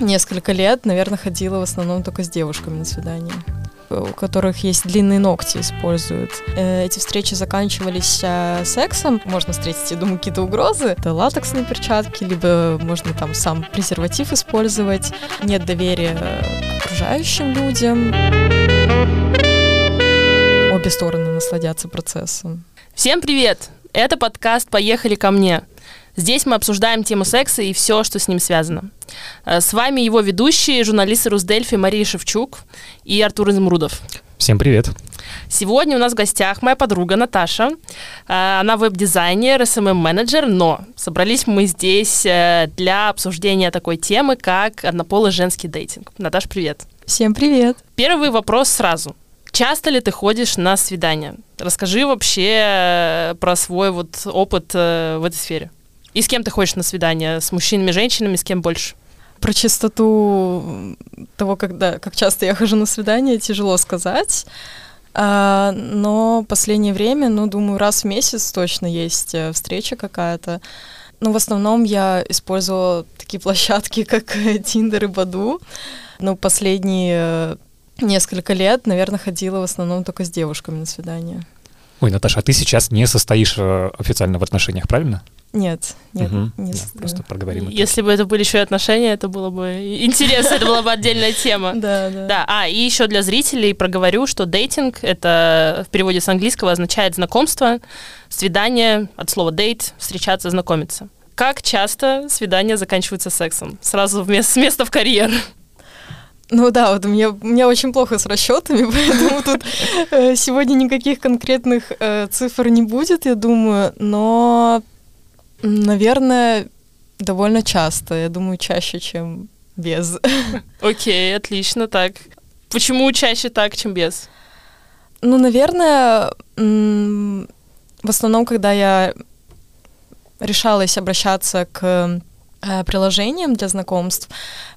несколько лет, наверное, ходила в основном только с девушками на свидание у которых есть длинные ногти, используют. Э, эти встречи заканчивались э, сексом. Можно встретить, я думаю, какие-то угрозы. Это латексные перчатки, либо можно там сам презерватив использовать. Нет доверия к окружающим людям. Обе стороны насладятся процессом. Всем привет! Это подкаст «Поехали ко мне». Здесь мы обсуждаем тему секса и все, что с ним связано. Э, с вами его ведущие, журналисты Русдельфи Мария Шевчук и Артур Измрудов. Всем привет. Сегодня у нас в гостях моя подруга Наташа. Э, она веб-дизайнер, SMM-менеджер, но собрались мы здесь э, для обсуждения такой темы, как однополый женский дейтинг. Наташа, привет. Всем привет. Первый вопрос сразу. Часто ли ты ходишь на свидания? Расскажи вообще про свой вот опыт в этой сфере. И с кем ты ходишь на свидание? С мужчинами, женщинами, с кем больше? Про частоту того, когда, как часто я хожу на свидание, тяжело сказать. А, но последнее время, ну, думаю, раз в месяц точно есть э, встреча какая-то. Но в основном я использовала такие площадки, как Tinder и Баду. Но последние э, несколько лет, наверное, ходила в основном только с девушками на свидание. Ой, Наташа, а ты сейчас не состоишь э, официально в отношениях, правильно? Нет, нет, угу. не да, Просто проговорим. Если бы это были еще и отношения, это было бы интересно, это была бы отдельная тема. Да, да. Да, а, и еще для зрителей проговорю, что дейтинг, это в переводе с английского означает знакомство, свидание, от слова date, встречаться, знакомиться. Как часто свидания заканчиваются сексом? Сразу с места в карьер. Ну да, вот у меня, у меня очень плохо с расчетами, поэтому тут э, сегодня никаких конкретных э, цифр не будет, я думаю, но Наверное, довольно часто. Я думаю, чаще, чем без. Окей, okay, отлично, так. Почему чаще так, чем без? Ну, наверное, в основном, когда я решалась обращаться к э, приложениям для знакомств,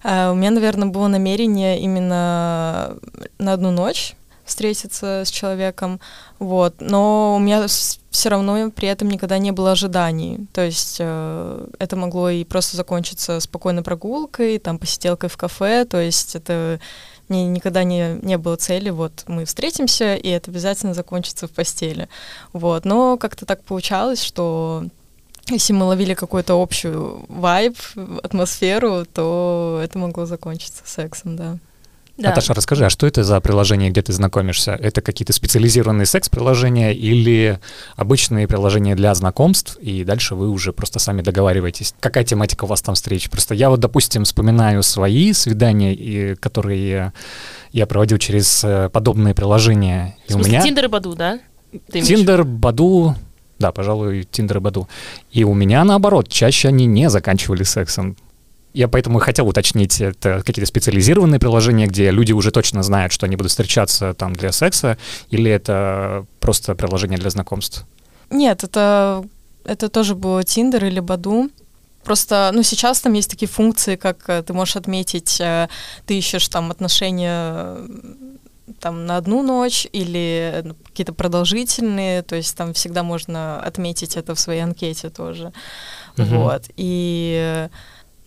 э, у меня, наверное, было намерение именно на одну ночь встретиться с человеком, вот. Но у меня все равно при этом никогда не было ожиданий. То есть э, это могло и просто закончиться спокойной прогулкой, там посиделкой в кафе. То есть это мне никогда не, не было цели, вот мы встретимся, и это обязательно закончится в постели. Вот. Но как-то так получалось, что если мы ловили какую-то общую вайб, атмосферу, то это могло закончиться сексом, да. Да. Наташа, расскажи, а что это за приложение, где ты знакомишься? Это какие-то специализированные секс-приложения или обычные приложения для знакомств, и дальше вы уже просто сами договариваетесь? Какая тематика у вас там встреч? Просто я вот, допустим, вспоминаю свои свидания, которые я проводил через э, подобные приложения. В смысле, и у меня... Тиндер и Баду, да? Тиндер, Баду, да, пожалуй, Тиндер и Баду. И у меня наоборот, чаще они не заканчивали сексом. Я поэтому и хотел уточнить, это какие-то специализированные приложения, где люди уже точно знают, что они будут встречаться там для секса, или это просто приложение для знакомств? Нет, это, это тоже было Tinder или Баду. Просто, ну, сейчас там есть такие функции, как э, ты можешь отметить, э, ты ищешь там отношения там на одну ночь или ну, какие-то продолжительные, то есть там всегда можно отметить это в своей анкете тоже. Uh-huh. Вот. И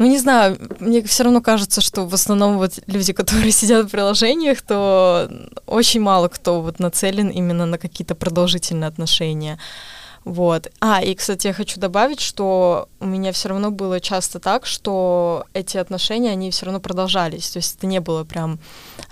ну, не знаю, мне все равно кажется, что в основном вот люди, которые сидят в приложениях, то очень мало кто вот нацелен именно на какие-то продолжительные отношения. Вот. А, и, кстати, я хочу добавить, что у меня все равно было часто так, что эти отношения, они все равно продолжались. То есть это не было прям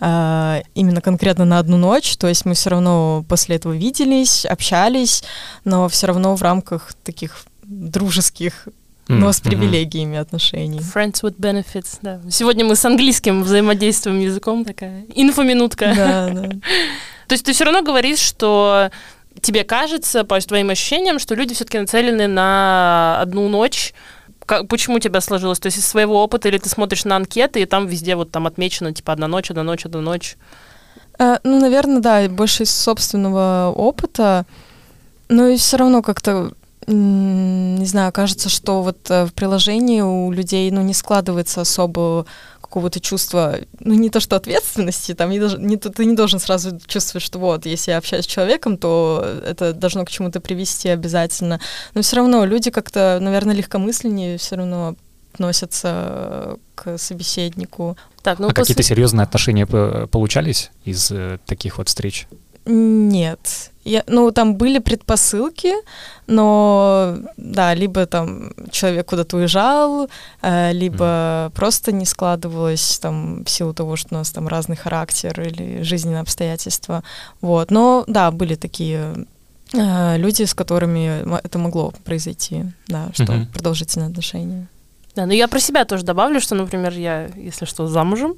э, именно конкретно на одну ночь. То есть мы все равно после этого виделись, общались, но все равно в рамках таких дружеских но с привилегиями mm-hmm. отношений. Friends with benefits, да. Сегодня мы с английским взаимодействуем языком, такая инфоминутка. Да, да. То есть ты все равно говоришь, что тебе кажется, по твоим ощущениям, что люди все-таки нацелены на одну ночь. Как, почему у тебя сложилось? То есть из своего опыта или ты смотришь на анкеты, и там везде вот там отмечено, типа, одна ночь, одна ночь, одна ночь? Uh, ну, наверное, да, больше из собственного опыта. Но и все равно как-то не знаю, кажется, что вот э, в приложении у людей, ну, не складывается особо какого-то чувства, ну, не то что ответственности, там, не, не, ты не должен сразу чувствовать, что вот, если я общаюсь с человеком, то это должно к чему-то привести обязательно. Но все равно люди как-то, наверное, легкомысленнее все равно относятся к собеседнику. Так, ну, а после... какие-то серьезные отношения получались из э, таких вот встреч? Нет. Я, ну, там были предпосылки, но, да, либо там человек куда-то уезжал, э, либо mm. просто не складывалось там в силу того, что у нас там разный характер или жизненные обстоятельства. Вот. Но, да, были такие э, люди, с которыми это могло произойти, да, что mm-hmm. продолжительные отношения. Да, но я про себя тоже добавлю, что, например, я, если что, замужем,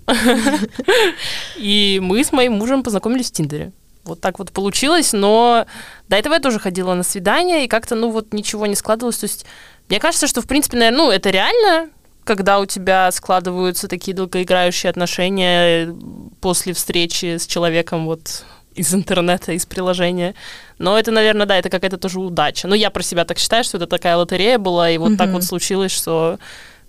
и мы с моим мужем познакомились в Тиндере вот так вот получилось, но до этого я тоже ходила на свидания, и как-то, ну, вот ничего не складывалось. То есть мне кажется, что, в принципе, наверное, ну, это реально, когда у тебя складываются такие долгоиграющие отношения после встречи с человеком вот из интернета, из приложения. Но это, наверное, да, это какая-то тоже удача. Но я про себя так считаю, что это такая лотерея была, и вот mm-hmm. так вот случилось, что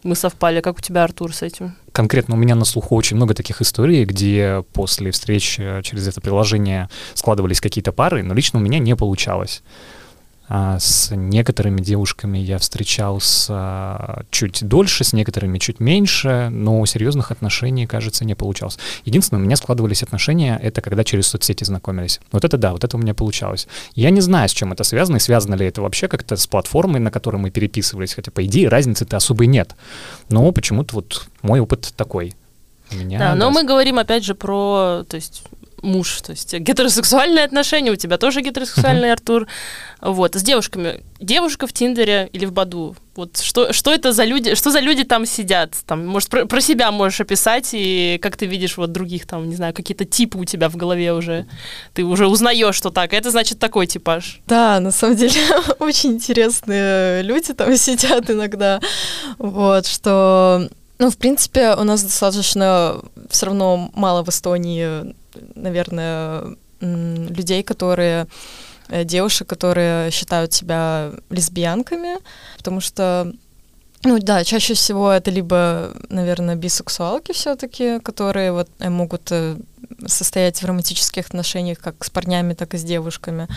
мы совпали. Как у тебя, Артур, с этим? Конкретно у меня на слуху очень много таких историй, где после встреч э, через это приложение складывались какие-то пары, но лично у меня не получалось. А, с некоторыми девушками я встречался чуть дольше, с некоторыми чуть меньше, но серьезных отношений, кажется, не получалось. Единственное, у меня складывались отношения, это когда через соцсети знакомились. Вот это да, вот это у меня получалось. Я не знаю, с чем это связано, и связано ли это вообще как-то с платформой, на которой мы переписывались, хотя, по идее, разницы-то особой нет. Но почему-то вот мой опыт такой. Меня, да, но мы говорим опять же про, то есть муж, то есть гетеросексуальные отношения, у тебя тоже гетеросексуальный uh-huh. Артур. Вот, с девушками. Девушка в Тиндере или в Баду. Вот что, что это за люди, что за люди там сидят? Там, может, про, про себя можешь описать, и как ты видишь вот других там, не знаю, какие-то типы у тебя в голове уже. Ты уже узнаешь, что так. Это значит такой типаж. Да, на самом деле очень интересные люди там сидят иногда. Вот, что ну, в принципе, у нас достаточно все равно мало в Эстонии наверное, людей, которые э, девушек, которые считают себя лесбиянками, потому что ну да, чаще всего это либо, наверное, бисексуалки все-таки, которые вот э, могут э, состоять в романтических отношениях как с парнями, так и с девушками.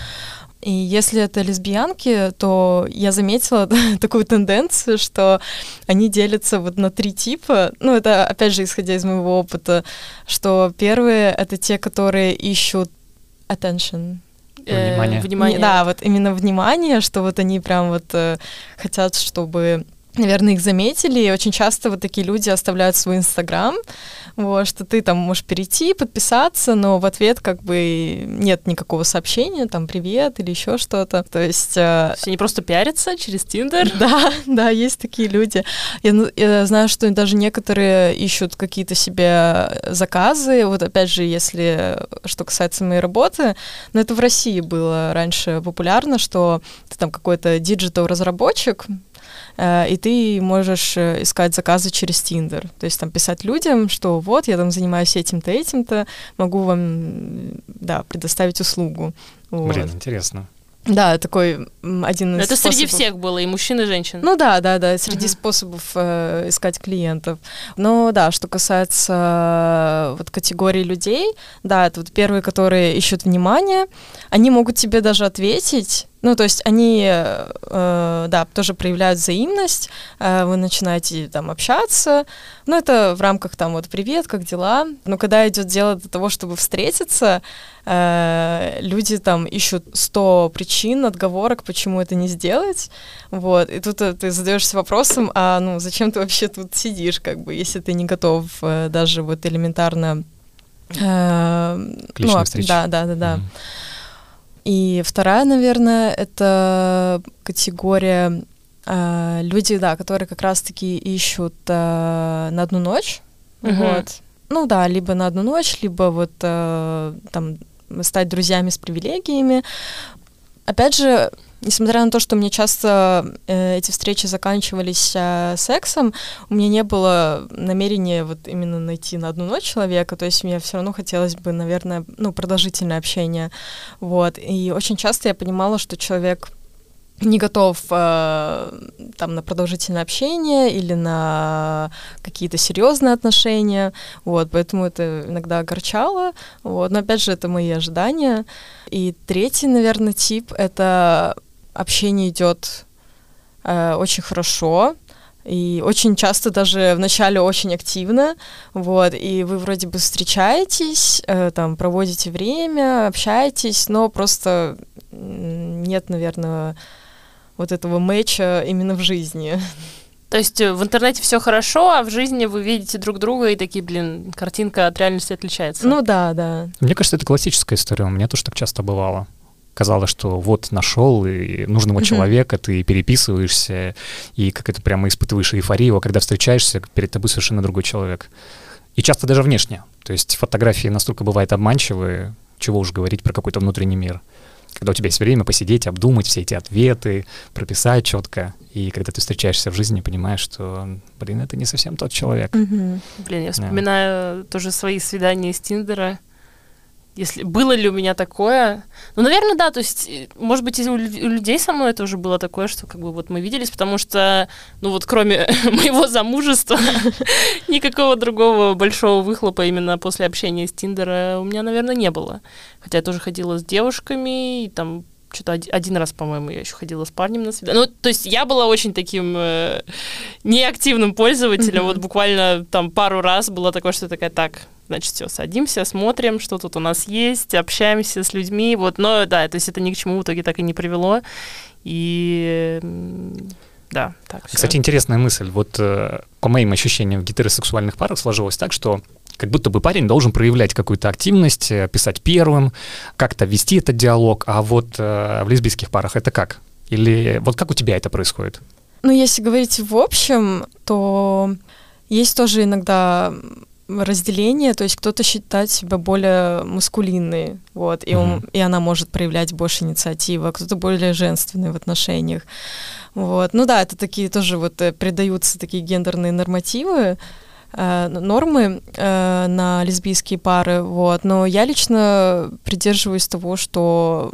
И если это лесбиянки, то я заметила такую тенденцию, что они делятся вот на три типа. Ну, это, опять же, исходя из моего опыта, что первые — это те, которые ищут attention, внимание. Э, внимание. Да, вот именно внимание, что вот они прям вот э, хотят, чтобы наверное, их заметили, и очень часто вот такие люди оставляют свой Инстаграм, вот, что ты там можешь перейти, подписаться, но в ответ как бы нет никакого сообщения, там, привет или еще что-то, то есть... Э, они просто пиарятся через Тиндер? Да, да, есть такие люди. Я, ну, я знаю, что даже некоторые ищут какие-то себе заказы, вот опять же, если, что касается моей работы, но это в России было раньше популярно, что ты там какой-то диджитал-разработчик, и ты можешь э, искать заказы через Tinder. То есть там писать людям, что вот, я там занимаюсь этим-то, этим-то, могу вам, да, предоставить услугу. Вот. Блин, интересно. Да, такой один из Это способов... среди всех было, и мужчин, и женщин. Ну да, да, да, среди uh-huh. способов э, искать клиентов. Но да, что касается э, вот категории людей, да, это вот первые, которые ищут внимание, они могут тебе даже ответить, ну, то есть они, э, да, тоже проявляют взаимность, э, вы начинаете там общаться, ну, это в рамках там вот «Привет, как дела?», но когда идет дело до того, чтобы встретиться, э, люди там ищут 100 причин, отговорок, почему это не сделать, вот, и тут э, ты задаешься вопросом, а, ну, зачем ты вообще тут сидишь, как бы, если ты не готов э, даже вот элементарно... Э, ну, встречи. Да, да, да, да. Mm-hmm. И вторая, наверное, это категория э, люди, да, которые как раз-таки ищут э, на одну ночь. Uh-huh. Вот. Ну да, либо на одну ночь, либо вот э, там стать друзьями с привилегиями. Опять же, несмотря на то, что мне часто э, эти встречи заканчивались э, сексом, у меня не было намерения вот именно найти на одну ночь человека, то есть мне все равно хотелось бы, наверное, ну, продолжительное общение, вот, и очень часто я понимала, что человек не готов э, там на продолжительное общение или на какие-то серьезные отношения, вот, поэтому это иногда огорчало, вот, но опять же это мои ожидания. И третий, наверное, тип это общение идет э, очень хорошо, И очень часто даже вначале очень активно, вот, и вы вроде бы встречаетесь, э, там, проводите время, общаетесь, но просто нет, наверное, вот этого мэча именно в жизни. То есть э, в интернете все хорошо, а в жизни вы видите друг друга и такие, блин, картинка от реальности отличается. Ну да, да. Мне кажется, это классическая история. У меня тоже так часто бывало казалось, что вот нашел и нужного mm-hmm. человека, ты переписываешься, и как это прямо испытываешь эйфорию, а когда встречаешься, перед тобой совершенно другой человек. И часто даже внешне. То есть фотографии настолько бывают обманчивые, чего уж говорить про какой-то внутренний мир. Когда у тебя есть время посидеть, обдумать все эти ответы, прописать четко. И когда ты встречаешься в жизни, понимаешь, что, блин, это не совсем тот человек. Mm-hmm. Блин, я вспоминаю yeah. тоже свои свидания из Тиндера если было ли у меня такое. Ну, наверное, да. То есть, э, может быть, и у, людей со мной тоже было такое, что как бы вот мы виделись, потому что, ну вот кроме моего замужества, никакого другого большого выхлопа именно после общения с Тиндера у меня, наверное, не было. Хотя я тоже ходила с девушками, и там что-то один раз, по-моему, я еще ходила с парнем на свидание. Ну, то есть я была очень таким э, неактивным пользователем. Mm-hmm. Вот буквально там пару раз было такое, что такая, так, Значит, все, садимся, смотрим, что тут у нас есть, общаемся с людьми. Вот, но да, то есть это ни к чему в итоге так и не привело. И да, так. Кстати, всё. интересная мысль. Вот э, по моим ощущениям в гетеросексуальных парах сложилось так, что как будто бы парень должен проявлять какую-то активность, э, писать первым, как-то вести этот диалог, а вот э, в лесбийских парах это как? Или вот как у тебя это происходит? Ну, если говорить в общем, то есть тоже иногда разделение, то есть кто-то считает себя более маскулинной, вот, и, он, mm-hmm. и она может проявлять больше инициативы, а кто-то более женственный в отношениях. Вот. Ну да, это такие тоже вот э, придаются такие гендерные нормативы, э, нормы э, на лесбийские пары, вот, но я лично придерживаюсь того, что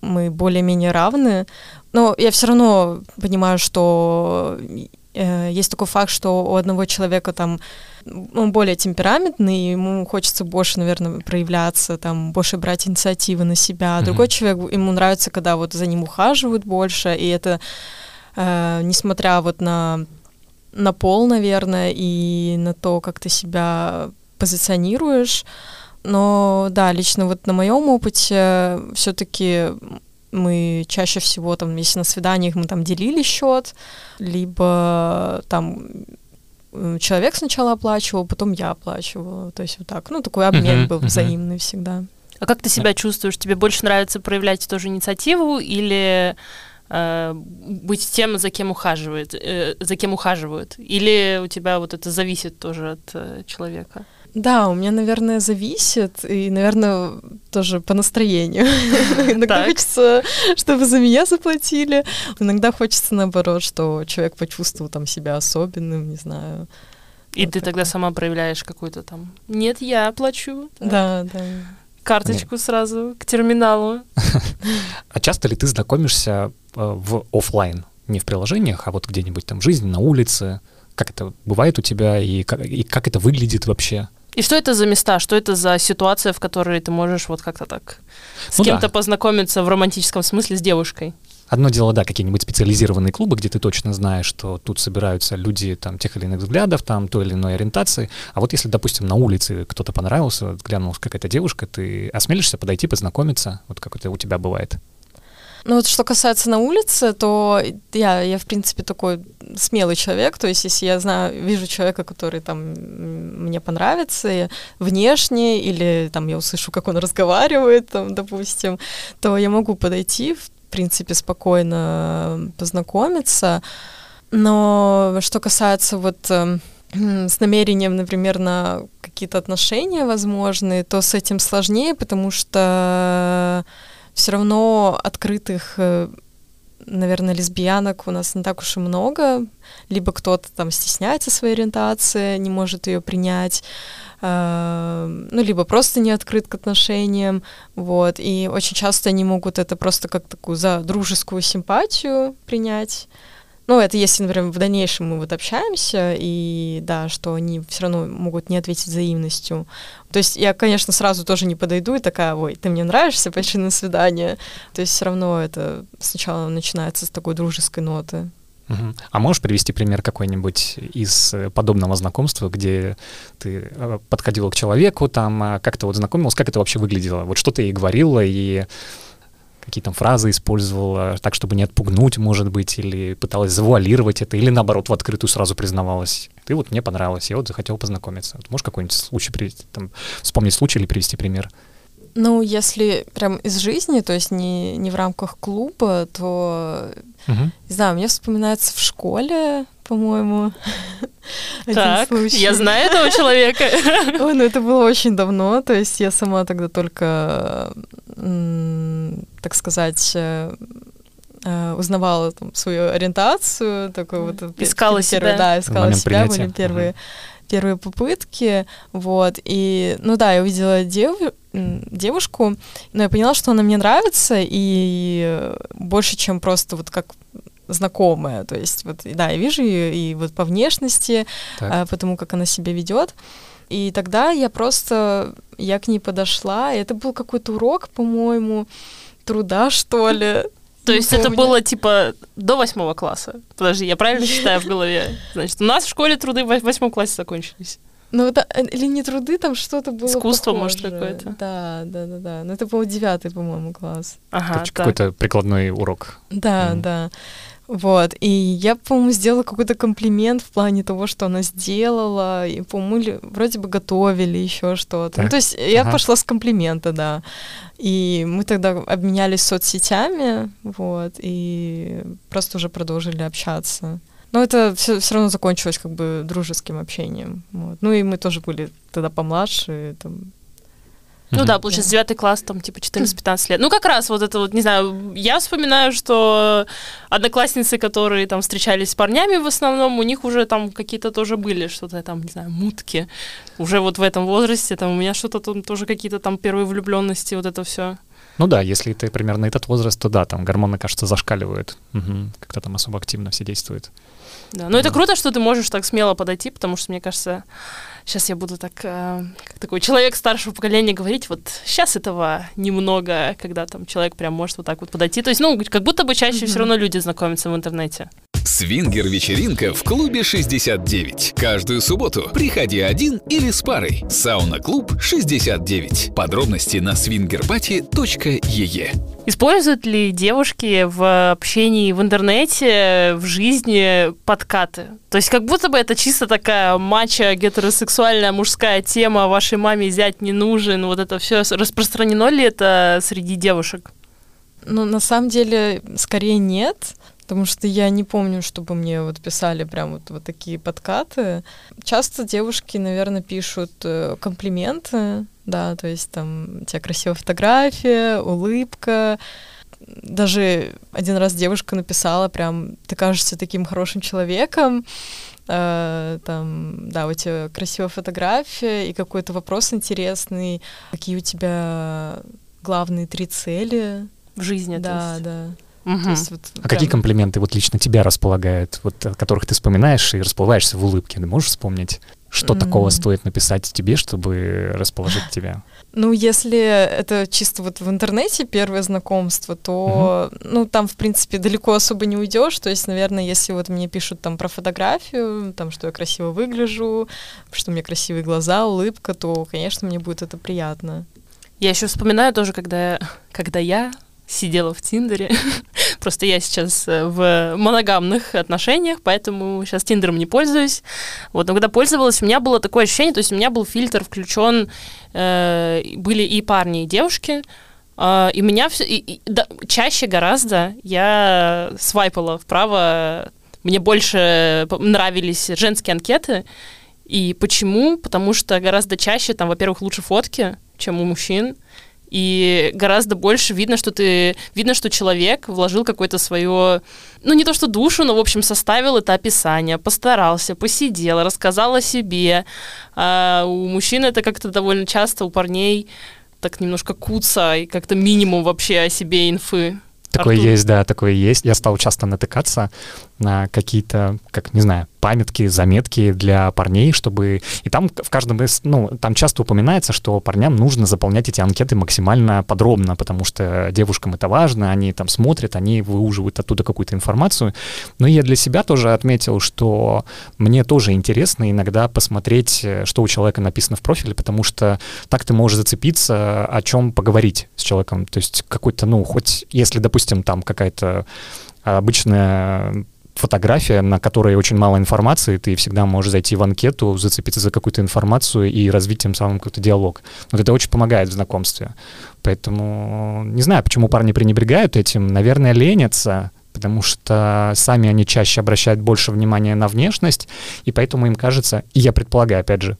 мы более-менее равны, но я все равно понимаю, что э, есть такой факт, что у одного человека там он более темпераментный, ему хочется больше, наверное, проявляться, там, больше брать инициативы на себя. Mm-hmm. Другой человек, ему нравится, когда вот за ним ухаживают больше, и это, э, несмотря вот на, на пол, наверное, и на то, как ты себя позиционируешь, но да, лично вот на моем опыте все-таки мы чаще всего там, если на свиданиях мы там делили счет, либо там человек сначала оплачивал, потом я оплачивала. То есть вот так. Ну, такой обмен uh-huh, был uh-huh. взаимный всегда. А как ты себя чувствуешь? Тебе больше нравится проявлять тоже инициативу или э, быть тем, за кем ухаживают, э, за кем ухаживают? Или у тебя вот это зависит тоже от э, человека? Да, у меня, наверное, зависит, и, наверное, тоже по настроению. Иногда хочется, чтобы за меня заплатили. Иногда хочется, наоборот, что человек почувствовал там себя особенным, не знаю. И ты тогда сама проявляешь какую-то там... Нет, я плачу. Да, да. Карточку сразу к терминалу. А часто ли ты знакомишься в офлайн? Не в приложениях, а вот где-нибудь там в жизни, на улице? Как это бывает у тебя и как, и как это выглядит вообще? И что это за места, что это за ситуация, в которой ты можешь вот как-то так с ну кем-то да. познакомиться в романтическом смысле с девушкой? Одно дело, да, какие-нибудь специализированные клубы, где ты точно знаешь, что тут собираются люди там тех или иных взглядов, там той или иной ориентации. А вот если, допустим, на улице кто-то понравился, глянулась какая-то девушка, ты осмелишься подойти, познакомиться? Вот как это у тебя бывает? Ну вот что касается на улице, то я, я в принципе такой смелый человек, то есть если я знаю, вижу человека, который там мне понравится внешне, или там я услышу, как он разговаривает, там, допустим, то я могу подойти, в принципе, спокойно познакомиться. Но что касается вот э, с намерением, например, на какие-то отношения возможные, то с этим сложнее, потому что все равно открытых, э, наверное, лесбиянок у нас не так уж и много. Либо кто-то там стесняется своей ориентации, не может ее принять, э, ну, либо просто не открыт к отношениям, вот, и очень часто они могут это просто как такую за дружескую симпатию принять, ну, это если, например, в дальнейшем мы вот общаемся, и да, что они все равно могут не ответить взаимностью. То есть я, конечно, сразу тоже не подойду и такая, ой, ты мне нравишься, пошли на свидание. То есть все равно это сначала начинается с такой дружеской ноты. Мгм. А можешь привести пример какой-нибудь из э, подобного знакомства, где ты э, подходила к человеку, там а, как-то вот знакомилась, как это вообще выглядело? Вот что ты ей говорила и какие там фразы использовала, так, чтобы не отпугнуть, может быть, или пыталась завуалировать это, или наоборот в открытую сразу признавалась. Ты вот мне понравилась, я вот захотел познакомиться. Вот можешь какой-нибудь случай привести, там, вспомнить случай или привести пример? Ну, если прям из жизни, то есть не, не в рамках клуба, то, Мгм. не знаю, мне вспоминается в школе, по-моему, Так, я знаю этого человека. Ой, ну это было очень давно, то есть я сама тогда только, так сказать, э, э, узнавала там, свою ориентацию, такой вот Искала себя. да, искала себя, принятия. были первые первые попытки, вот, и, ну да, я увидела дев- девушку, но я поняла, что она мне нравится, и э, больше, чем просто вот как знакомая, то есть вот, да, я вижу ее и вот по внешности, Так. а, потому как она себя ведет. И тогда я просто, я к ней подошла, и это был какой-то урок, по-моему, труда, что ли. То есть это было типа до восьмого класса. Подожди, я правильно считаю в голове? Значит, у нас в школе труды в вось- восьмом классе закончились. Ну, это, э, или не труды, там что-то было Искусство, может, похожее. какое-то? Да, да, да, да. Ну, это был девятый, по-моему, класс. Ага, Короче, какой-то прикладной урок. Да, Мгм. да. Вот, и я, по-моему, сделала какой-то комплимент в плане того, что она сделала, и, по-моему, вроде бы готовили еще что-то. Ну, то есть я Ага. пошла с комплимента, да. И мы тогда обменялись соцсетями, вот, и просто уже продолжили общаться. Но это все, равно закончилось как бы дружеским общением. Вот. Ну и мы тоже были тогда помладше, там, Ну да, получается, девятый класс, там, типа, 14-15 лет. Ну, как раз вот это вот, не знаю, я вспоминаю, что одноклассницы, которые там встречались с парнями в основном, у них уже там какие-то тоже были что-то там, не знаю, мутки. Уже вот в этом возрасте, там, у меня что-то там тоже какие-то там первые влюбленности, вот это все. Ну да, если ты примерно этот возраст, то да, там гормоны, кажется, зашкаливают. Мгм. Как-то там особо активно все действует. Да. Но это Да. круто, что ты можешь так смело подойти, потому что, мне кажется, сейчас я буду так, э, как такой человек старшего поколения говорить, вот сейчас этого немного, когда там человек прям может вот так вот подойти. То есть, ну, как будто бы чаще все Мгм. равно люди знакомятся в интернете. Свингер-вечеринка в клубе 69. Каждую субботу приходи один или с парой. Сауна-клуб 69. Подробности на swingerparty.ee. Используют ли девушки в общении в интернете, в жизни подкаты? То есть как будто бы это чисто такая матча гетеросексуальная мужская тема, вашей маме зять не нужен, вот это все. Распространено ли это среди девушек? Ну, на самом деле, скорее нет, потому что я не помню, чтобы мне вот писали прям вот, вот такие подкаты. Часто девушки, наверное, пишут э, комплименты, да, то есть там у тебя красивая фотография, улыбка. Даже один раз девушка написала прям, ты кажешься таким хорошим человеком, э, там, да, у тебя красивая фотография и какой-то вопрос интересный, какие у тебя главные три цели, В жизни, то да, есть. да. Мгм. То есть вот А какие прям- комплименты вот лично тебя располагают, вот о которых ты вспоминаешь и расплываешься в улыбке? Ты можешь вспомнить, что такого М. стоит написать тебе, чтобы расположить тебя? Ну, если это чисто вот в интернете первое знакомство, то, ну, там, в принципе, далеко особо не уйдешь. То есть, наверное, если вот мне пишут там про фотографию, там, что я красиво выгляжу, что у меня красивые глаза, улыбка, то, конечно, мне будет это приятно. Я еще вспоминаю тоже, когда, когда я сидела в Тиндере. Просто я сейчас э, в моногамных отношениях, поэтому сейчас Тиндером не пользуюсь. Вот, но когда пользовалась, у меня было такое ощущение, то есть у меня был фильтр включен, э, были и парни, и девушки, э, и меня все, и, и, да, чаще гораздо я свайпала вправо, мне больше п- нравились женские анкеты, и почему? Потому что гораздо чаще там, во-первых, лучше фотки, чем у мужчин, и гораздо больше видно, что ты видно, что человек вложил какое-то свое, ну не то что душу, но в общем составил это описание, постарался, посидел, рассказал о себе. А у мужчин это как-то довольно часто у парней так немножко куца и как-то минимум вообще о себе инфы. Такое Артур? есть, да, такое есть. Я стал часто натыкаться на какие-то, как, не знаю, памятки, заметки для парней, чтобы... И там в каждом из... Ну, там часто упоминается, что парням нужно заполнять эти анкеты максимально подробно, потому что девушкам это важно, они там смотрят, они выуживают оттуда какую-то информацию. Но я для себя тоже отметил, что мне тоже интересно иногда посмотреть, что у человека написано в профиле, потому что так ты можешь зацепиться, о чем поговорить с человеком. То есть какой-то, ну, хоть если, допустим, там какая-то обычная фотография, на которой очень мало информации, ты всегда можешь зайти в анкету, зацепиться за какую-то информацию и развить тем самым какой-то диалог. Вот это очень помогает в знакомстве. Поэтому не знаю, почему парни пренебрегают этим. Наверное, ленятся, потому что сами они чаще обращают больше внимания на внешность, и поэтому им кажется, и я предполагаю, опять же,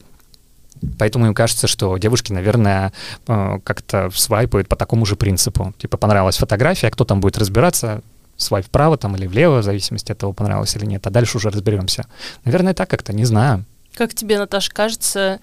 Поэтому им кажется, что девушки, наверное, э, как-то свайпают по такому же принципу. Типа понравилась фотография, кто там будет разбираться, свайп вправо там или влево, в зависимости от того, понравилось или нет. А дальше уже разберемся. Наверное, так как-то, не знаю. Как тебе, Наташа, кажется,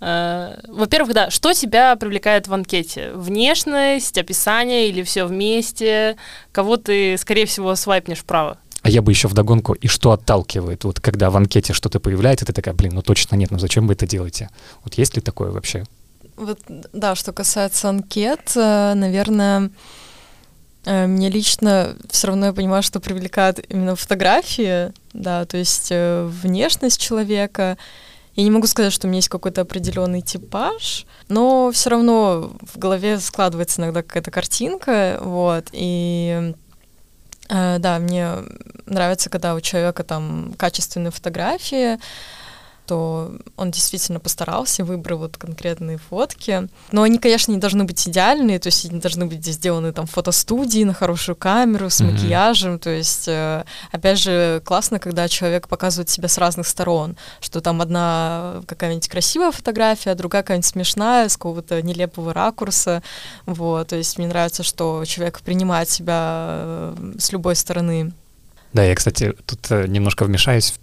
э, во-первых, да, что тебя привлекает в анкете? Внешность, описание или все вместе? Кого ты, скорее всего, свайпнешь вправо? А я бы еще вдогонку, и что отталкивает? Вот когда в анкете что-то появляется, ты такая, блин, ну точно нет, ну зачем вы это делаете? Вот есть ли такое вообще? Вот, да, что касается анкет, э, наверное, мне лично все равно я понимаю, что привлекает именно фотографии, да, то есть э, внешность человека. Я не могу сказать, что у меня есть какой-то определенный типаж, но все равно в голове складывается иногда какая-то картинка, вот, и э, да, мне нравится, когда у человека там качественные фотографии, что он действительно постарался, выбрал вот конкретные фотки. Но они, конечно, не должны быть идеальные, то есть они должны быть сделаны там в фотостудии на хорошую камеру, с mm-hmm. макияжем. То есть, э, опять же, классно, когда человек показывает себя с разных сторон, что там одна какая-нибудь красивая фотография, а другая какая-нибудь смешная, с какого-то нелепого ракурса. Вот, то есть мне нравится, что человек принимает себя э, с любой стороны. Да, я, кстати, тут э, немножко вмешаюсь,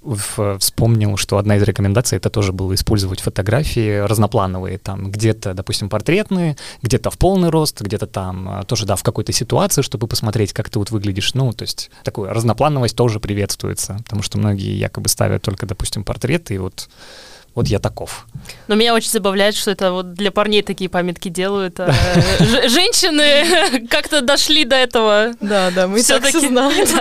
вспомнил, что одна из рекомендаций это тоже было использовать фотографии разноплановые, там где-то, допустим, портретные, где-то в полный рост, где-то там э, тоже, да, в какой-то ситуации, чтобы посмотреть, как ты вот выглядишь. Ну, то есть такую разноплановость тоже приветствуется, потому что многие якобы ставят только, допустим, портреты, и вот вот я таков. Но меня очень забавляет, что это вот для парней такие памятки делают. А женщины как-то дошли до этого. Да, да, мы все-таки знаем.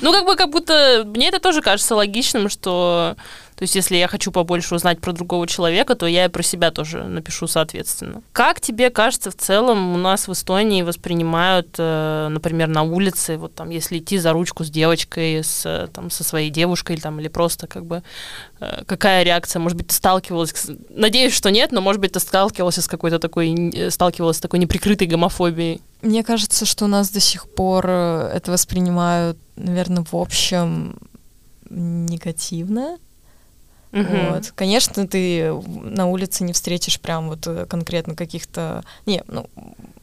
Ну, как бы, как будто мне это тоже кажется логичным, что то есть, если я хочу побольше узнать про другого человека, то я и про себя тоже напишу соответственно. Как тебе кажется, в целом у нас в Эстонии воспринимают, э, например, на улице, вот там, если идти за ручку с девочкой, с, там, со своей девушкой, там, или просто как бы э, какая реакция? Может быть, ты сталкивалась, надеюсь, что нет, но, может быть, ты сталкивалась с какой-то такой, сталкивалась с такой неприкрытой гомофобией? Мне кажется, что у нас до сих пор э, это воспринимают, наверное, в общем негативно. Угу. Вот. Конечно, ты на улице не встретишь прям вот э, конкретно каких-то... Не, ну,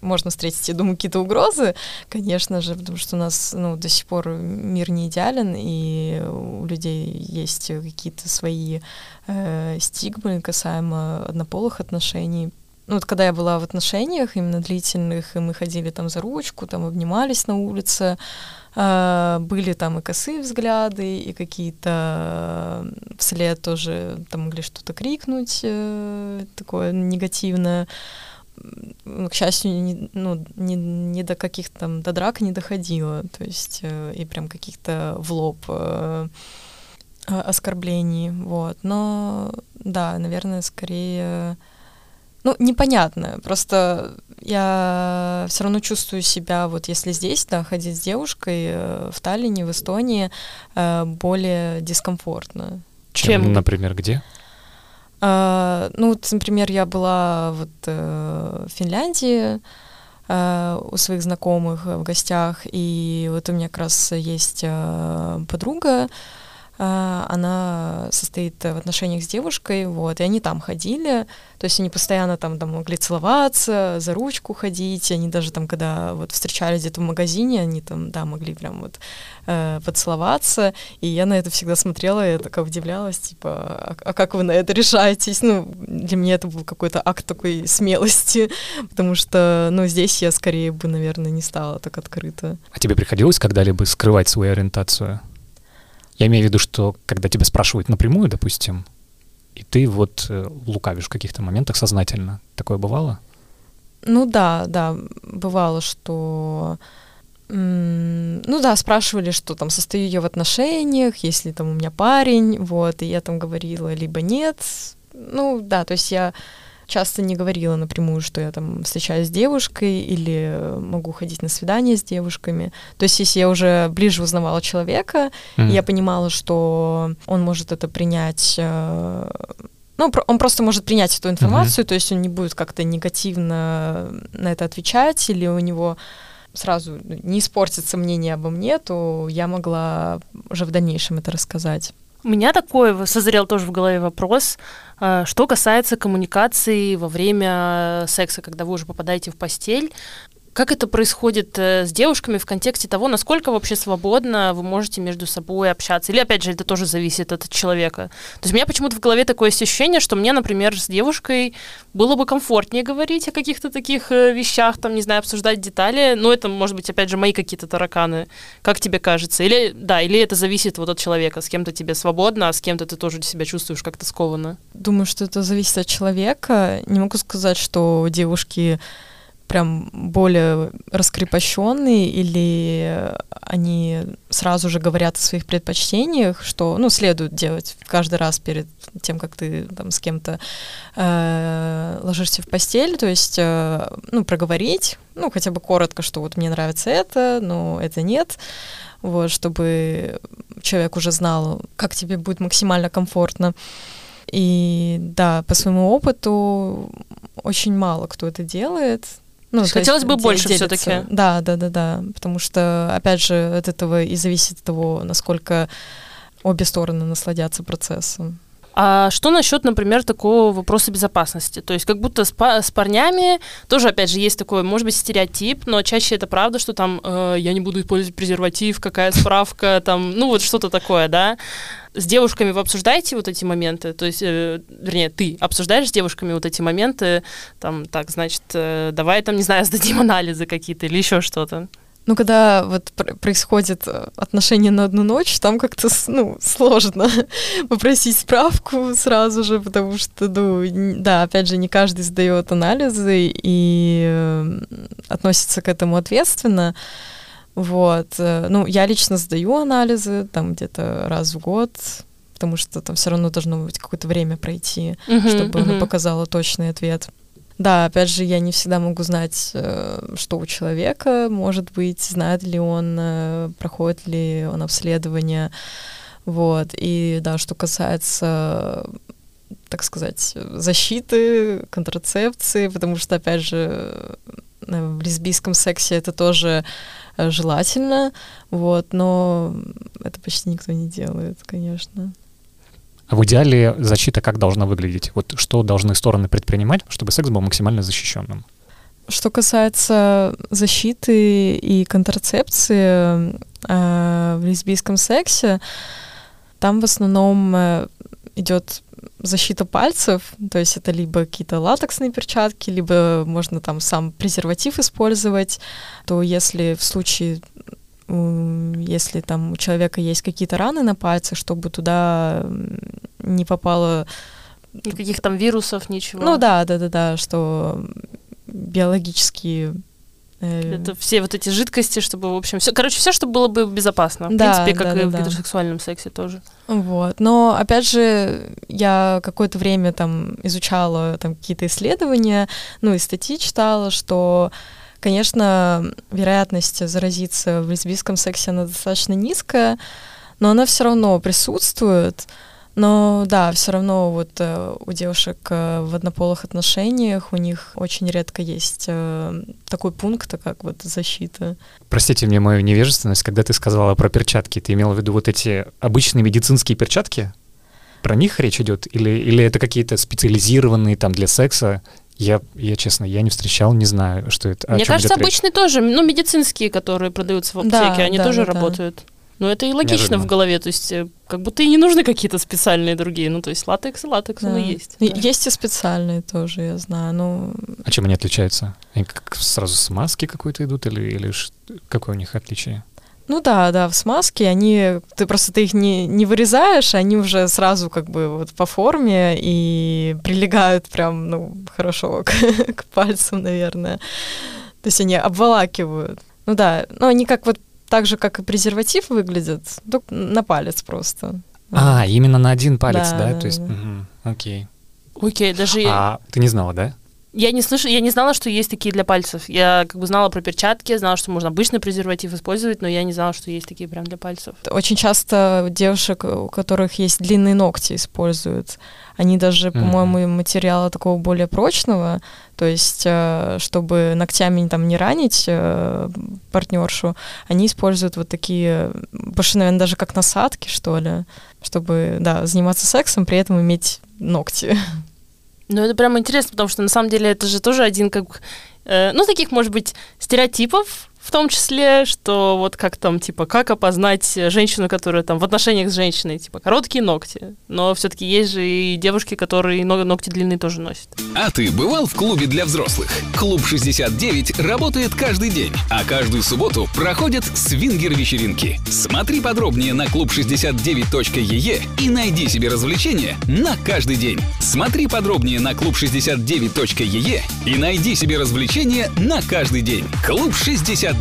можно встретить, я думаю, какие-то угрозы, конечно же, потому что у нас ну, до сих пор мир не идеален, и у людей есть какие-то свои э, стигмы касаемо однополых отношений. Ну, вот когда я была в отношениях именно длительных, и мы ходили там за ручку, там обнимались на улице, а, были там и косые взгляды, и какие-то вслед тоже там могли что-то крикнуть э, такое негативное. К счастью, не, ну, не, не до каких-то там, до драк не доходило, то есть э, и прям каких-то в лоб э, оскорблений, вот. Но да, наверное, скорее ну, непонятно. Просто я все равно чувствую себя, вот если здесь, да, ходить с девушкой э, в Таллине, в Эстонии, э, более дискомфортно. Чем, Чем? например, где? Uh, ну, вот, например, я была вот uh, в Финляндии у своих знакомых в гостях, и вот у меня как раз есть подруга, а, она состоит в отношениях с девушкой, вот, и они там ходили, то есть они постоянно там, там могли целоваться, за ручку ходить, они даже там, когда вот встречались где-то в магазине, они там, да, могли прям вот э, поцеловаться, и я на это всегда смотрела, и я такая удивлялась, типа, а, а как вы на это решаетесь? Ну, для меня это был какой-то акт такой смелости, потому что, ну, здесь я скорее бы, наверное, не стала так открыто. А тебе приходилось когда-либо скрывать свою ориентацию? Я имею в виду, что когда тебя спрашивают напрямую, допустим, и ты вот э, лукавишь в каких-то моментах сознательно. Такое бывало? Ну да, да, бывало, что ну да, спрашивали, что там состою я в отношениях, если там у меня парень, вот, и я там говорила либо нет. Ну да, то есть я часто не говорила напрямую, что я там встречаюсь с девушкой или могу ходить на свидания с девушками. То есть если я уже ближе узнавала человека, mm. я понимала, что он может это принять э, ну, он просто может принять эту информацию, mm-hmm. то есть он не будет как-то негативно на это отвечать, или у него сразу не испортится мнение обо мне, то я могла уже в дальнейшем это рассказать. У меня такой созрел тоже в голове вопрос, э, что касается коммуникации во время секса, когда вы уже попадаете в постель. Как это происходит э, с девушками в контексте того, насколько вообще свободно вы можете между собой общаться? Или, опять же, это тоже зависит от человека? То есть у меня почему-то в голове такое ощущение, что мне, например, с девушкой было бы комфортнее говорить о каких-то таких э, вещах, там, не знаю, обсуждать детали. Но это, может быть, опять же, мои какие-то тараканы. Как тебе кажется? Или, да, или это зависит вот от человека. С кем-то тебе свободно, а с кем-то ты тоже себя чувствуешь как-то скованно? Думаю, что это зависит от человека. Не могу сказать, что девушки прям более раскрепощенные или они сразу же говорят о своих предпочтениях, что, ну, следует делать каждый раз перед тем, как ты там с кем-то э, ложишься в постель, то есть, э, ну, проговорить, ну, хотя бы коротко, что вот мне нравится это, но это нет, вот, чтобы человек уже знал, как тебе будет максимально комфортно. И да, по своему опыту очень мало кто это делает. Ну, хотелось бы больше все-таки. Да, да, да, да. Потому что, опять же, от этого и зависит того, насколько обе стороны насладятся процессом. А что насчет, например, такого вопроса безопасности? То есть как будто с, с парнями тоже, опять же, есть такой, может быть, стереотип, но чаще это правда, что там э, я не буду использовать презерватив, какая справка, там, ну вот что-то такое, да? С девушками вы обсуждаете вот эти моменты? То есть, э, вернее, ты обсуждаешь с девушками вот эти моменты? Там, так, значит, э, давай там, не знаю, сдадим анализы какие-то или еще что-то? Ну, когда вот происходит э, отношения на одну ночь, там как-то, ну, сложно попросить справку сразу же, потому что, ну, да, опять же, не каждый сдает анализы и э, относится к этому ответственно. Вот. Э, ну, я лично сдаю анализы там где-то раз в год, потому что там все равно должно быть какое-то время пройти, uh-huh, чтобы uh-huh. оно показало точный ответ. Да, опять же, я не всегда могу знать, э, что у человека, может быть, знает ли он, э, проходит ли он обследование. Вот. И да, что касается так сказать, защиты, контрацепции, потому что, опять же, э, в лесбийском сексе это тоже желательно, вот, но это почти никто не делает, конечно. В идеале защита как должна выглядеть? Вот что должны стороны предпринимать, чтобы секс был максимально защищенным? Что касается защиты и контрацепции э, в лесбийском сексе, там в основном э, идет защита пальцев, то есть это либо какие-то латексные перчатки, либо можно там сам презерватив использовать, то если в случае если там у человека есть какие-то раны на пальцах, чтобы туда не попало... Никаких там вирусов, ничего. Ну да, да, да, да, что биологические э, это все вот эти жидкости, чтобы, в общем, все, короче, все, чтобы было бы безопасно. В да, принципе, как да, и да, в гетеросексуальном сексе тоже. Вот. Но опять же, я какое-то время там изучала там какие-то исследования, ну и статьи читала, что Конечно, вероятность заразиться в лесбийском сексе она достаточно низкая, но она все равно присутствует. Но да, все равно вот э, у девушек э, в однополых отношениях у них очень редко есть э, такой пункт, как вот защита. Простите мне мою невежественность, когда ты сказала про перчатки, ты имела в виду вот эти обычные медицинские перчатки? Про них речь идет? Или, или это какие-то специализированные там для секса я, я честно, я не встречал, не знаю, что это. Мне кажется, обычные тоже, ну, медицинские, которые продаются в аптеке, да, они да, тоже да, работают. Да. Ну, это и логично Неожиданно. в голове, то есть э, как будто и не нужны какие-то специальные другие. Ну, то есть латекс и латекс, да. он и есть. Да. Есть и специальные тоже, я знаю. Ну... А чем они отличаются? Они как сразу с маски какой-то идут или, или какое у них отличие? Ну да, да, в смазке они, ты просто ты их не, не вырезаешь, они уже сразу как бы вот по форме и прилегают прям, ну, хорошо к, к пальцам, наверное. То есть они обволакивают. Ну да, но они как вот так же, как и презерватив выглядят, только на палец просто. А, именно на один палец, Да, да? да, То есть, да. мгм, окей. Окей, даже А ты не знала, да? Я не слышу, я не знала, что есть такие для пальцев. Я как бы знала про перчатки, знала, что можно обычный презерватив использовать, но я не знала, что есть такие прям для пальцев. Очень часто девушек, у которых есть длинные ногти, используют. Они даже, Мгм. по-моему, материала такого более прочного, то есть, э, чтобы ногтями там не ранить э, партнершу, они используют вот такие, больше, наверное, даже как насадки, что ли, чтобы, да, заниматься сексом, при этом иметь ногти. Ну, это прям интересно, потому что на самом деле это же тоже один как... э, ну, таких, может быть, стереотипов в том числе, что вот как там, типа, как опознать женщину, которая там в отношениях с женщиной, типа, короткие ногти. Но все-таки есть же и девушки, которые но- ногти длинные тоже носят. А ты бывал в клубе для взрослых? Клуб 69 работает каждый день, а каждую субботу проходят свингер-вечеринки. Смотри подробнее на клуб69.ee и найди себе развлечения на каждый день. Смотри подробнее на клуб69.ee и найди себе развлечения на каждый день. Клуб 69.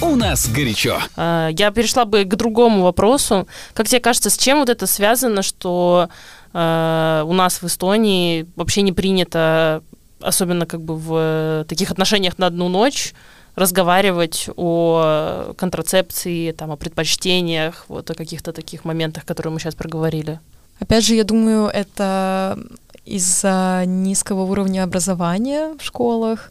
У нас горячо. А, Я перешла бы к другому вопросу. Как тебе кажется, с чем вот это связано, что э, у нас в Эстонии вообще не принято, особенно как бы в таких отношениях на одну ночь, разговаривать о контрацепции, там, о предпочтениях, вот о каких-то таких моментах, которые мы сейчас проговорили. Опять же, я думаю, это из-за низкого уровня образования в школах,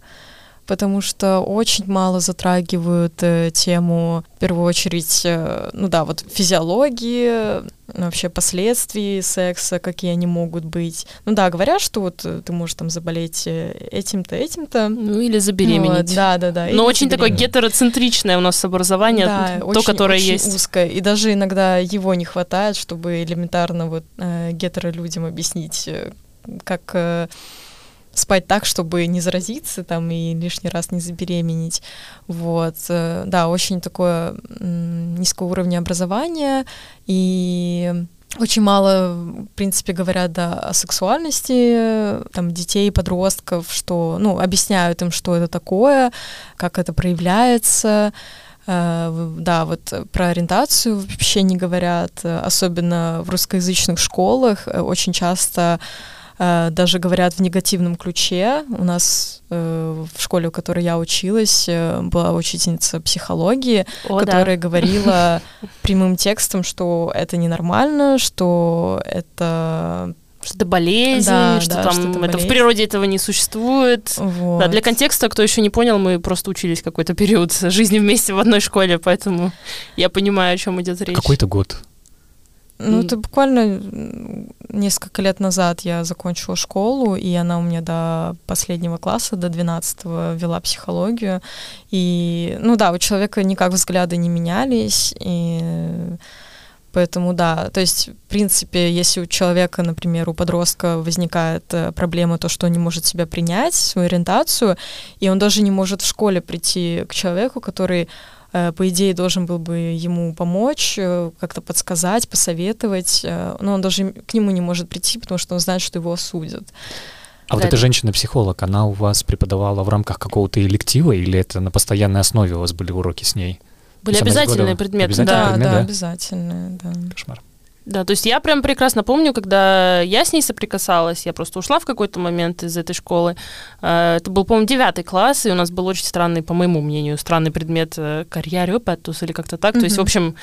потому что очень мало затрагивают э, тему, в первую очередь, э, ну да, вот физиологии, вообще последствий секса, какие они могут быть. Ну да, говорят, что вот э, ты можешь там заболеть э, этим-то, этим-то. Ну или забеременеть. Вот, да, да, да. Но очень такое гетероцентричное у нас образование, Да, то, очень- которое очень есть. узкое. И даже иногда его не хватает, чтобы элементарно вот э, гетеролюдям объяснить, э, как э, спать так, чтобы не заразиться там и лишний раз не забеременеть. Вот. э, Да, очень такое низкого уровня образования и очень мало, в принципе, говорят да, о сексуальности э, там, детей, подростков, что, ну, объясняют им, что это такое, как это проявляется. Э, Да, вот про ориентацию вообще не говорят, особенно в русскоязычных школах. Очень часто даже говорят в негативном ключе. У нас э, в школе, в которой я училась, э, была учительница психологии, О, да. которая говорила прямым текстом, что это ненормально, что это... Что это болезнь, Да, что да, там что это это в болезнь. природе этого не существует. Вот. Да, для контекста, кто еще не понял, мы просто учились какой-то период жизни вместе в одной школе, поэтому я понимаю, о чем идет речь. Какой-то год. Ну, М. это буквально несколько лет назад я закончила школу, и она у меня до последнего класса, до 12 вела психологию. И, ну да, у человека никак взгляды не менялись, и поэтому да, то есть, в принципе, если у человека, например, у подростка возникает э, проблема, то, что он не может себя принять, свою ориентацию, и он даже не может в школе прийти к человеку, который по идее, должен был бы ему помочь, э, как-то подсказать, посоветовать, э, но он даже к нему не может прийти, потому что он знает, что его осудят. А вот Да, эта это- женщина-психолог, она у вас преподавала в рамках какого-то электива или это на постоянной основе у вас были уроки с ней? Были обязательные предметы. Обязательный да, предмет, да, да? обязательно, да. Кошмар. Да, то есть я прям прекрасно помню, когда я с ней соприкасалась, я просто ушла в какой-то момент из этой школы. Э, Это был, по-моему, девятый класс, и у нас был очень странный, по моему мнению, странный предмет э, карьериопатус или как-то так. То есть, в общем,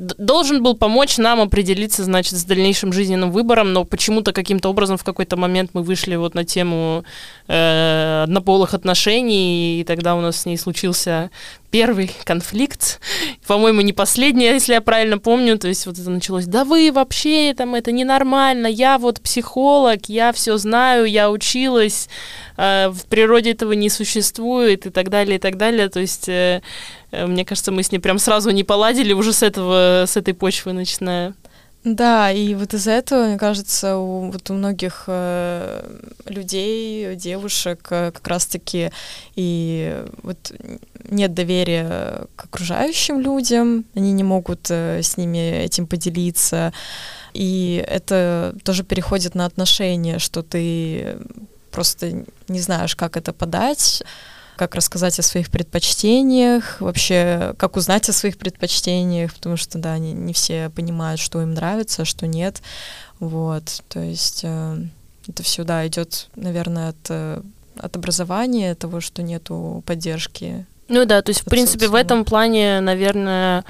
должен был помочь нам определиться, значит, с дальнейшим жизненным выбором, но почему-то каким-то образом в какой-то момент мы вышли вот на тему э, однополых отношений, и тогда у нас с ней случился первый конфликт, по-моему, не последний, если я правильно помню, то есть вот это началось, да вы вообще, там, это ненормально, я вот психолог, я все знаю, я училась, э, в природе этого не существует и так далее, и так далее, то есть э, мне кажется, мы с ней прям сразу не поладили уже с этого, с этой почвы начиная. Да, и вот из-за этого, мне кажется, у, вот у многих э, людей, девушек э, как раз-таки и вот нет доверия к окружающим людям, они не могут э, с ними этим поделиться, и это тоже переходит на отношения, что ты просто не знаешь, как это подать, как рассказать о своих предпочтениях, вообще как узнать о своих предпочтениях, потому что, да, не, не все понимают, что им нравится, а что нет. Вот, то есть э, это все, да, идет, наверное, от, э, от образования, того, что нету поддержки. Ну да, то есть, в принципе, в этом плане, наверное,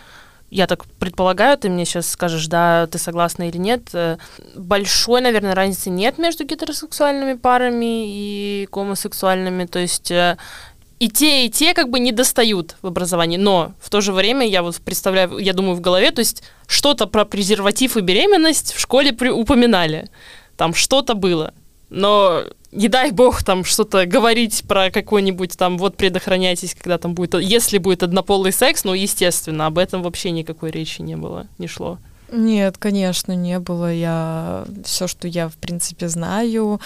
я так предполагаю, ты мне сейчас скажешь, да, ты согласна или нет, э, большой, наверное, разницы нет между гетеросексуальными парами и гомосексуальными, то есть э, и те, и те как бы не достают в образовании. Но в то же время я вот представляю, я думаю в голове, то есть что-то про презерватив и беременность в школе при, упоминали. Там что-то было. Но не дай бог там что-то говорить про какой-нибудь там, вот предохраняйтесь, когда там будет, если будет однополый секс, ну, естественно, об этом вообще никакой речи не было, не шло. Нет, конечно, не было. Я все, что я в принципе знаю,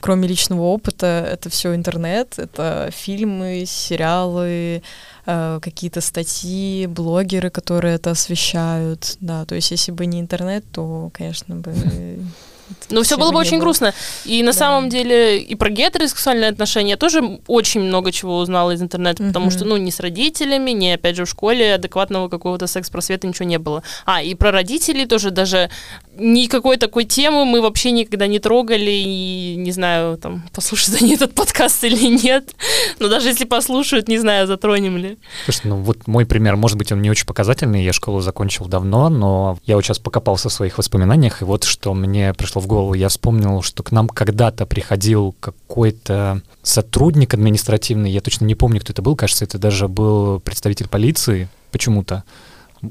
кроме личного опыта, это все интернет, это фильмы, сериалы, э, какие-то статьи, блогеры, которые это освещают. Да, то есть если бы не интернет, то, конечно бы ну, все было бы очень было. грустно. И на да. самом деле и про гетеросексуальные отношения я тоже очень много чего узнала из интернета, угу. потому что, ну, ни с родителями, ни, опять же, в школе адекватного какого-то секс-просвета ничего не было. А, и про родителей тоже даже никакой такой темы мы вообще никогда не трогали, и не знаю, там, послушают они этот подкаст или нет. Но даже если послушают, не знаю, затронем ли. Слушай, ну вот мой пример, может быть, он не очень показательный, я школу закончил давно, но я вот сейчас покопался в своих воспоминаниях, и вот что мне пришло в голову, я вспомнил, что к нам когда-то приходил какой-то сотрудник административный, я точно не помню, кто это был, кажется, это даже был представитель полиции почему-то,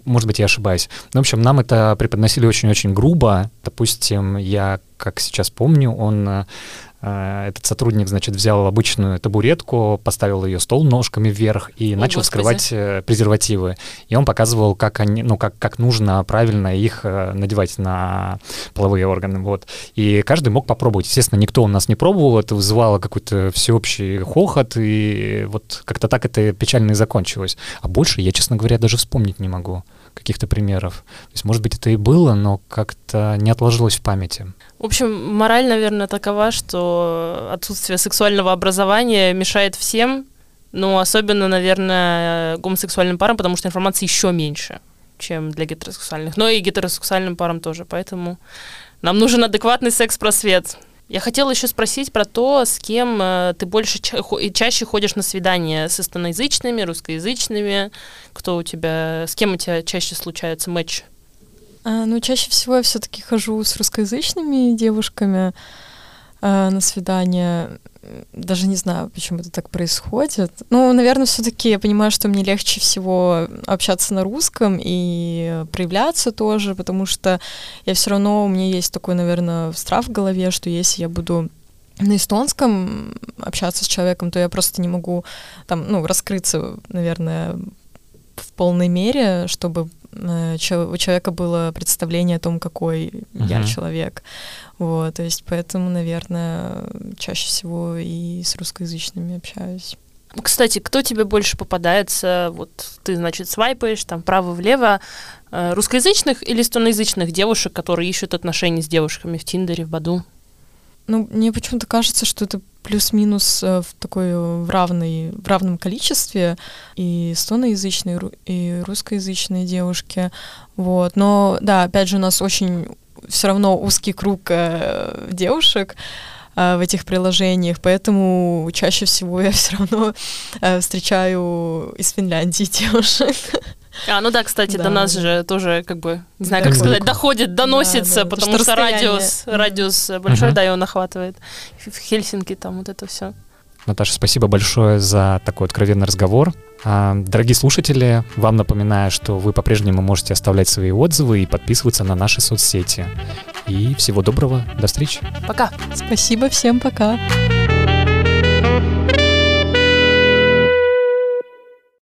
может быть, я ошибаюсь. Но, в общем, нам это преподносили очень-очень грубо. Допустим, я, как сейчас помню, он Э, этот сотрудник, значит, взял обычную табуретку, поставил ее стол ножками вверх и О, начал Господи. вскрывать э, презервативы. И он показывал, как они, ну, как, как нужно правильно их э, надевать на половые органы. Вот. И каждый мог попробовать. Естественно, никто у нас не пробовал, это вызывало какой-то всеобщий хохот, и вот как-то так это печально и закончилось. А больше я, честно говоря, даже вспомнить не могу каких-то примеров. То есть, может быть, это и было, но как-то не отложилось в памяти. В общем, мораль, наверное, такова, что отсутствие сексуального образования мешает всем, но особенно, наверное, гомосексуальным парам, потому что информации еще меньше, чем для гетеросексуальных. Но и гетеросексуальным парам тоже, поэтому нам нужен адекватный секс-просвет. Я хотела еще спросить про то, с кем э, ты больше ча- чаще ходишь на свидания с эстоноязычными, русскоязычными, кто у тебя, с кем у тебя чаще случается матч? А, ну, чаще всего я все-таки хожу с русскоязычными девушками а, на свидание. Даже не знаю, почему это так происходит. Ну, наверное, все-таки я понимаю, что мне легче всего общаться на русском и проявляться тоже, потому что я все равно, у меня есть такой, наверное, страх в голове, что если я буду на эстонском общаться с человеком, то я просто не могу там, ну, раскрыться, наверное, в полной мере, чтобы у человека было представление о том, какой uh-huh. я человек. Вот, то есть поэтому, наверное, чаще всего и с русскоязычными общаюсь. Кстати, кто тебе больше попадается? Вот ты, значит, свайпаешь там вправо-влево э, русскоязычных или эстоноязычных девушек, которые ищут отношения с девушками в Тиндере, в Баду? Ну, мне почему-то кажется, что это плюс-минус э, в такой э, в, равной, в равном количестве и эстоноязычные, и русскоязычные девушки. Вот. Но да, опять же, у нас очень все равно узкий круг э, девушек э, в этих приложениях, поэтому чаще всего я все равно э, встречаю из Финляндии девушек. А, ну да, кстати, да, до нас же тоже, как бы, не знаю, как сказать, доходит, доносится, да, да, потому что, что радиус, радиус большой, угу. да, и он охватывает. В Хельсинки там вот это все. Наташа, спасибо большое за такой откровенный разговор. А, дорогие слушатели, вам напоминаю, что вы по-прежнему можете оставлять свои отзывы и подписываться на наши соцсети. И всего доброго, до встречи. Пока. Спасибо всем, пока.